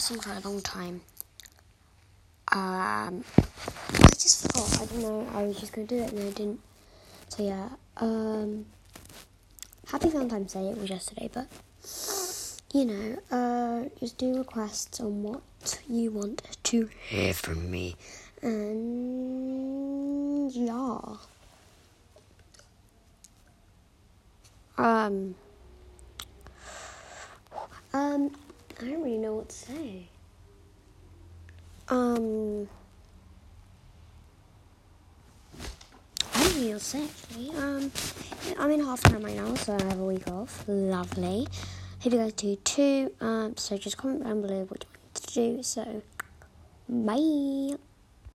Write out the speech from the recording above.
for a long time. Um, I just forgot. I don't know. I was just gonna do it and I didn't. So yeah. Um, happy Valentine's Day. It was yesterday, but you know, uh, just do requests on what you want to hear from me, and yeah. Um. Um, I don't really know what to say. Um, I don't really know what to say actually. Um, I'm in half term right now, so I have a week off. Lovely. Hope you guys do too. Um, so just comment down below what you want to do. So, bye.